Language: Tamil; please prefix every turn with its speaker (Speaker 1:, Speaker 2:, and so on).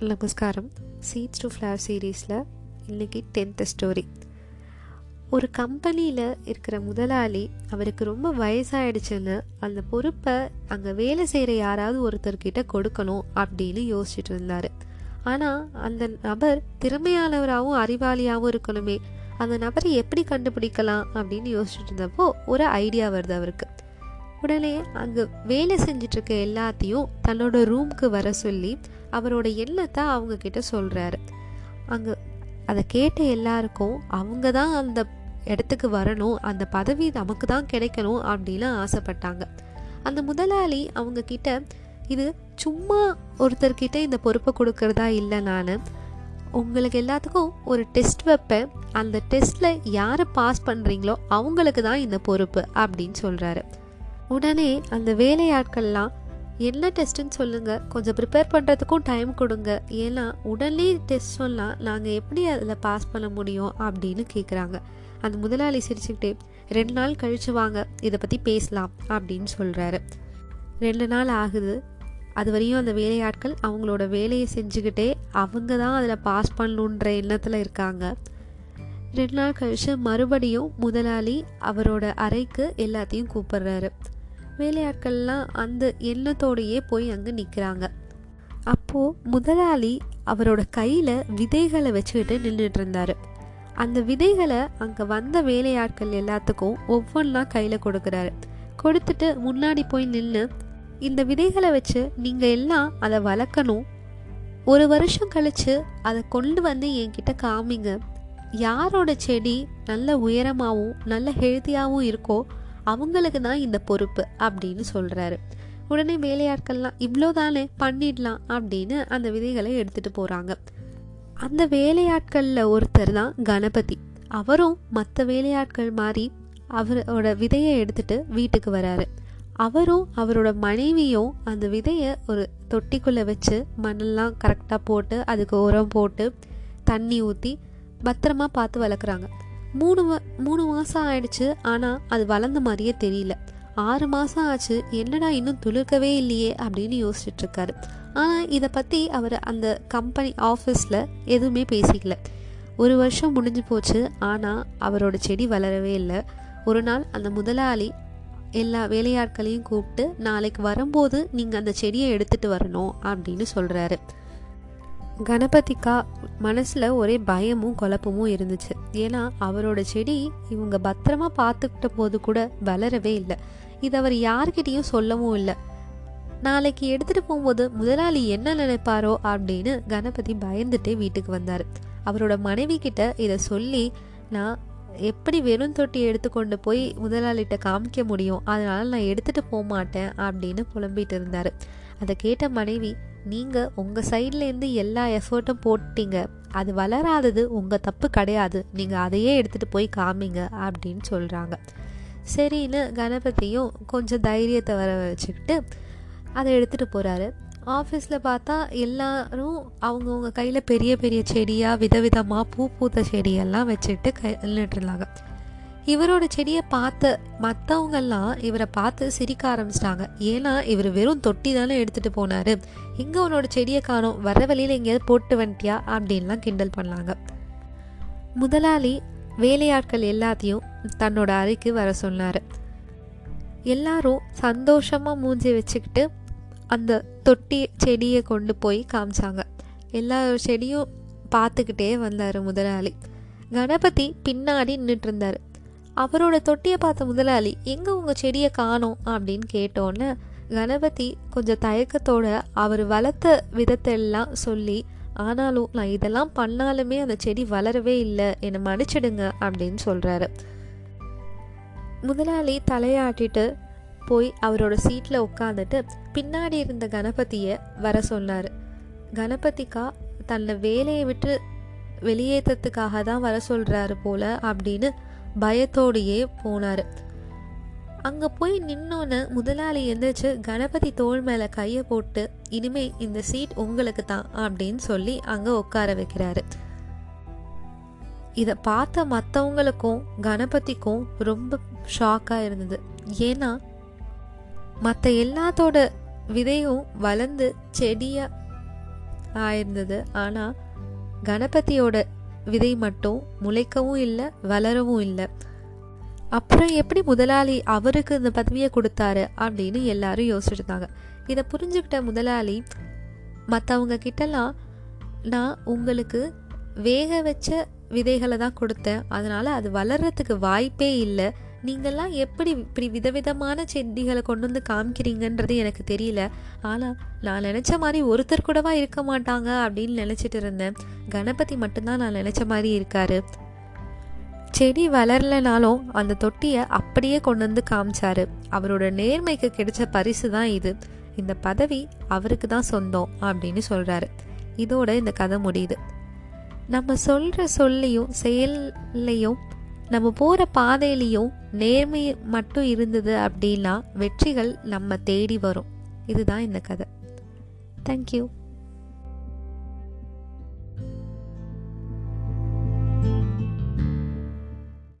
Speaker 1: நமஸ்காரம். சீட்ஸ் டு ஃப்ளவர் சீரீஸில் இன்றைக்கி டென்த்து ஸ்டோரி ஒரு கம்பெனியில் இருக்கிற முதலாளி அவருக்கு ரொம்ப வயசாயிடுச்சுன்னு அந்த பொறுப்பை அங்கே வேலை செய்கிற யாராவது ஒருத்தர்கிட்ட கொடுக்கணும் அப்படின்னு யோசிச்சுட்டு இருந்தார். ஆனால் அந்த நபர் திறமையானவராகவும் அறிவாளியாகவும் இருக்கணுமே. அந்த நபரை எப்படி கண்டுபிடிக்கலாம் அப்படின்னு யோசிச்சுட்டு இருந்தப்போ ஒரு ஐடியா வருது அவருக்கு. உடனே அங்கே வேலை செஞ்சிட்ருக்க எல்லாத்தையும் தன்னோட ரூம்க்கு வர சொல்லி அவரோட எண்ணத்தை அவங்க கிட்ட சொல்கிறாரு அங்கே அதை கேட்ட எல்லாருக்கும் அவங்க தான் அந்த இடத்துக்கு வரணும் அந்த பதவி நமக்கு தான் கிடைக்கணும் அப்படின்னு ஆசைப்பட்டாங்க. அந்த முதலாளி அவங்க கிட்ட இது சும்மா ஒருத்தர்கிட்ட இந்த பொறுப்பை கொடுக்கறதா இல்லை நான். உங்களுக்கு எல்லாத்துக்கும் ஒரு டெஸ்ட் வைப்பேன். அந்த டெஸ்ட்டில் யாரை பாஸ் பண்ணுறீங்களோ அவங்களுக்கு தான் இந்த பொறுப்பு அப்படின்னு சொல்கிறாரு உடனே அந்த வேலையாட்கள்லாம் என்ன டெஸ்ட்டுன்னு சொல்லுங்கள் கொஞ்சம் ப்ரிப்பேர் பண்ணுறதுக்கும் டைம் கொடுங்க. ஏன்னா உடனே டெஸ்ட் சொன்னால் நாங்கள் எப்படி அதில் பாஸ் பண்ண முடியும்? அப்படின்னு கேட்குறாங்க அந்த முதலாளி சிரிச்சுக்கிட்டே ரெண்டு நாள் கழிச்சு வாங்க. இதை பற்றி பேசலாம். அப்படின்னு சொல்கிறாரு ரெண்டு நாள் ஆகுது. அது வரையும் அந்த வேலையாட்கள் அவங்களோட வேலையை செஞ்சுக்கிட்டே அவங்க தான் அதில் பாஸ் பண்ணணுன்ற எண்ணத்தில் இருக்காங்க. ரெண்டு நாள் கழிச்சு மறுபடியும் முதலாளி அவரோட அறைக்கு எல்லாத்தையும் கூப்பிடுறாரு. வேலையாட்கள்லாம் அந்த எண்ணத்தோடையே போய் அங்கே நிற்கிறாங்க அப்போது முதலாளி அவரோட கையில் விதைகளை வச்சுக்கிட்டு நின்றுட்டு இருந்தார் அந்த விதைகளை அங்கே வந்த வேலையாட்கள் எல்லாத்துக்கும் ஒவ்வொன்றா கையில் கொடுக்குறாரு. கொடுத்துட்டு முன்னாடி போய் நின்று இந்த விதைகளை வச்சு நீங்கள் எல்லாம் அதை வளர்க்கணும். ஒரு வருஷம் கழித்து அதை கொண்டு வந்து என்கிட்ட காமிங்க. யாரோட செடி நல்ல உயரமாகவும் நல்ல ஹெல்த்தியாகவும் இருக்கோ அவங்களுக்கு தான் இந்த பொறுப்பு அப்படின்னு சொல்கிறாரு உடனே வேலையாட்கள்லாம் இவ்வளோ தானே பண்ணிடலாம் அப்படின்னு அந்த விதைகளை எடுத்துகிட்டு போகிறாங்க அந்த வேலையாட்களில் ஒருத்தர் தான் கணபதி. அவரும் மற்ற வேலையாட்கள் மாதிரி அவரோட விதையை எடுத்துட்டு வீட்டுக்கு வராரு. அவரும் அவரோட மனைவியும் அந்த விதையை ஒரு தொட்டிக்குள்ளே வச்சு மண்ணெல்லாம் கரெக்டாக போட்டு அதுக்கு உரம் போட்டு தண்ணி ஊற்றி பத்திரமா பார்த்து வளர்க்குறாங்க. மூணு மூணு மாதம் ஆயிடுச்சு ஆனால் அது வளர்ந்த மாதிரியே தெரியல. ஆறு மாதம் ஆச்சு என்னடா இன்னும் துளிர்க்கவே இல்லையே அப்படின்னு யோசிச்சுட்டு இருக்காரு. ஆனால் இதை பற்றி அவர் அந்த கம்பெனி ஆஃபீஸில் எதுவுமே பேசிக்கல. ஒரு வருஷம் முடிஞ்சு போச்சு ஆனால் அவரோட செடி வளரவே இல்லை. ஒரு நாள் அந்த முதலாளி எல்லா வேலையாட்களையும் கூப்பிட்டு நாளைக்கு வரும்போது நீங்கள் அந்த செடியை எடுத்துகிட்டு வரணும் அப்படின்னு சொல்கிறாரு கணபதிக்கா மனசில் ஒரே பயமும் குழப்பமும் இருந்துச்சு. ஏன்னா அவரோட செடி இவங்க பத்திரமா பார்த்துக்கிட்ட போது கூட வளரவே இல்லை. இது அவர் யார்கிட்டையும் சொல்லவும் இல்லை. நாளைக்கு எடுத்துகிட்டு போகும்போது முதலாளி என்ன நினைப்பாரோ அப்படின்னு கணபதி பயந்துட்டே வீட்டுக்கு வந்தார். அவரோட மனைவி கிட்ட இதை சொல்லி நான் எப்படி வெறும் தொட்டி எடுத்துக்கொண்டு போய் முதலாளிகிட்ட காமிக்க முடியும்? அதனால் நான் எடுத்துகிட்டு போக மாட்டேன் அப்படின்னு புலம்பிட்டு இருந்தார். அதை கேட்ட மனைவி நீங்கள் உங்கள் சைட்லேருந்து எல்லா எஃபர்ட்டும் போட்டீங்க. அது வளராதது உங்கள் தப்பு கிடையாது. நீங்கள் அதையே எடுத்துகிட்டு போய் காமிங்க அப்படின்னு சொல்கிறாங்க சரின்னு கணபதியும் கொஞ்சம் தைரியத்தை வர வச்சுக்கிட்டு அதை எடுத்துகிட்டு போகிறாரு ஆஃபீஸில் பார்த்தா எல்லாரும் அவங்கவுங்க கையில் பெரிய பெரிய செடியாக விதவிதமாக பூ பூத்த செடியெல்லாம் வச்சுக்கிட்டு கை நின்றுட்டுருந்தாங்க இவரோட செடியை பார்த்த மற்றவங்கெல்லாம் இவரை பார்த்து சிரிக்க ஆரம்பிச்சிட்டாங்க. ஏன்னா இவர் வெறும் தொட்டி தானே எடுத்துகிட்டு போனார். எங்கே உன்னோட செடியை காணும். வர வழியில் எங்கேயாவது போட்டு வந்துட்டியா? அப்படின்லாம் கிண்டல் பண்ணாங்க. முதலாளி வேலையாட்கள் எல்லாத்தையும் தன்னோட அறைக்கு வர சொன்னார். எல்லாரும் சந்தோஷமாக மூஞ்சி வச்சுக்கிட்டு அந்த தொட்டி செடியை கொண்டு போய் காமிச்சாங்க. எல்லா செடியும் பார்த்துக்கிட்டே வந்தார் முதலாளி. கணபதி பின்னாடி நின்றுட்டு இருந்தார். அவரோட தொட்டியை பார்த்த முதலாளி எங்கே உங்கள் செடியை காணோம்? அப்படின்னு கேட்டோன்னு கணபதி கொஞ்சம் தயக்கத்தோட அவர் வளர்த்த விதத்தை எல்லாம் சொல்லி ஆனாலும் நான் இதெல்லாம் பண்ணாலுமே அந்த செடி வளரவே இல்லை என்னை மன்னிச்சிடுங்க அப்படின்னு சொல்கிறாரு முதலாளி தலையாட்டிட்டு போய் அவரோட சீட்டில் உட்காந்துட்டு பின்னாடி இருந்த கணபதியை வர சொன்னார். கணபதிக்கா தன்னை வேலையை விட்டு வெளியேற்றத்துக்காக தான் வர சொல்கிறாரு போல அப்படின்னு பயத்தோடையே போனார். அங்கே போய் நின்னோன்னு முதலாளி எந்திரிச்சு கணபதி தோள் மேலே கையை போட்டு இனிமே இந்த சீட் உங்களுக்கு தான் அப்படின்னு சொல்லி அங்கே உட்கார வைக்கிறாரு. இதை பார்த்த மற்றவங்களுக்கும் கணபதிக்கும் ரொம்ப ஷாக்காக இருந்தது. ஏன்னா மற்ற எல்லாத்தோட விதையும் வளர்ந்து செடியாக ஆயிருந்தது. ஆனால் கணபதியோட விதை மட்டும் முளைக்கவும் இல்லை வளரவும் இல்லை. அப்புறம் எப்படி முதலாளி அவருக்கு இந்த பதவியை கொடுத்தாரு அப்படின்னு எல்லாரும் யோசிச்சிருந்தாங்க இதை புரிஞ்சுக்கிட்ட முதலாளி மற்றவங்க கிட்டலாம் நான் உங்களுக்கு வேக வச்ச விதைகளை தான் கொடுத்தேன். அதனால அது வளர்றதுக்கு வாய்ப்பே இல்லை. நீங்கள்லாம் எப்படி இப்படி விதவிதமான செடிகளை கொண்டு வந்து காமிக்கிறீங்கன்றது எனக்கு தெரியல. ஆனால் நான் நினச்ச மாதிரி ஒருத்தர் கூடவா இருக்க மாட்டாங்க அப்படின்னு நினச்சிட்டு இருந்தேன். கணபதி மட்டும்தான் நான் நினச்ச மாதிரி இருக்காரு. செடி வளரலனாலும் அந்த தொட்டியை அப்படியே கொண்டு வந்து காமிச்சாரு. அவரோட நேர்மைக்கு கிடைச்ச பரிசு தான் இது. இந்த பதவி அவருக்கு தான் சொந்தம் அப்படின்னு சொல்கிறாரு இதோட இந்த கதை முடியுது. நம்ம சொல்கிற சொல்லையும் செயல்லையும் நம்ம போகிற பாதையிலையும் நேர்மை மட்டும் இருந்தது அப்படின்னா வெற்றிகள் நம்ம தேடி வரும். இதுதான் இந்த கதை. தேங்க்யூ